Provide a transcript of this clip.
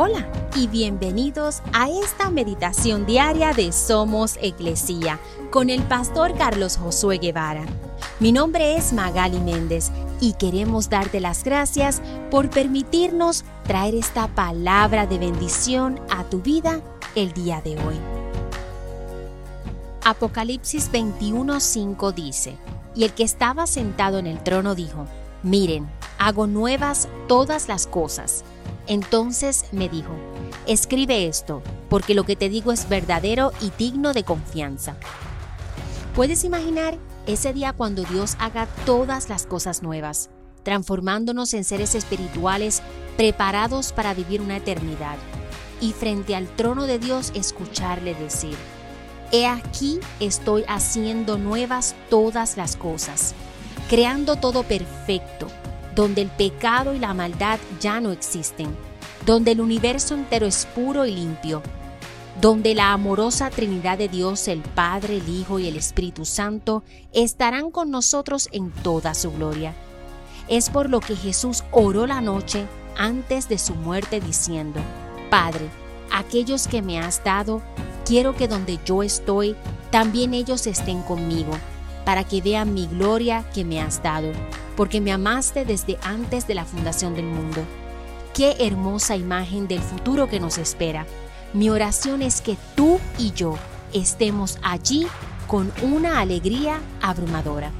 Hola y bienvenidos a esta meditación diaria de Somos Iglesia con el pastor Carlos Josué Guevara. Mi nombre es Magali Méndez y queremos darte las gracias por permitirnos traer esta palabra de bendición a tu vida el día de hoy. Apocalipsis 21:5 dice, y el que estaba sentado en el trono dijo, miren, hago nuevas todas las cosas entonces me dijo, escribe esto, porque lo que te digo es verdadero y digno de confianza. ¿Puedes imaginar ese día cuando Dios haga todas las cosas nuevas, transformándonos en seres espirituales preparados para vivir una eternidad? Y frente al trono de Dios escucharle decir, He aquí estoy haciendo nuevas todas las cosas, creando todo perfecto donde el pecado y la maldad ya no existen, donde el universo entero es puro y limpio, donde la amorosa Trinidad de Dios, el Padre, el Hijo y el Espíritu Santo estarán con nosotros en toda su gloria. Es por lo que Jesús oró la noche antes de su muerte diciendo, Padre, aquellos que me has dado, quiero que donde yo estoy, también ellos estén conmigo, para que vean mi gloria que me has dado porque me amaste desde antes de la fundación del mundo. Qué hermosa imagen del futuro que nos espera. Mi oración es que tú y yo estemos allí con una alegría abrumadora.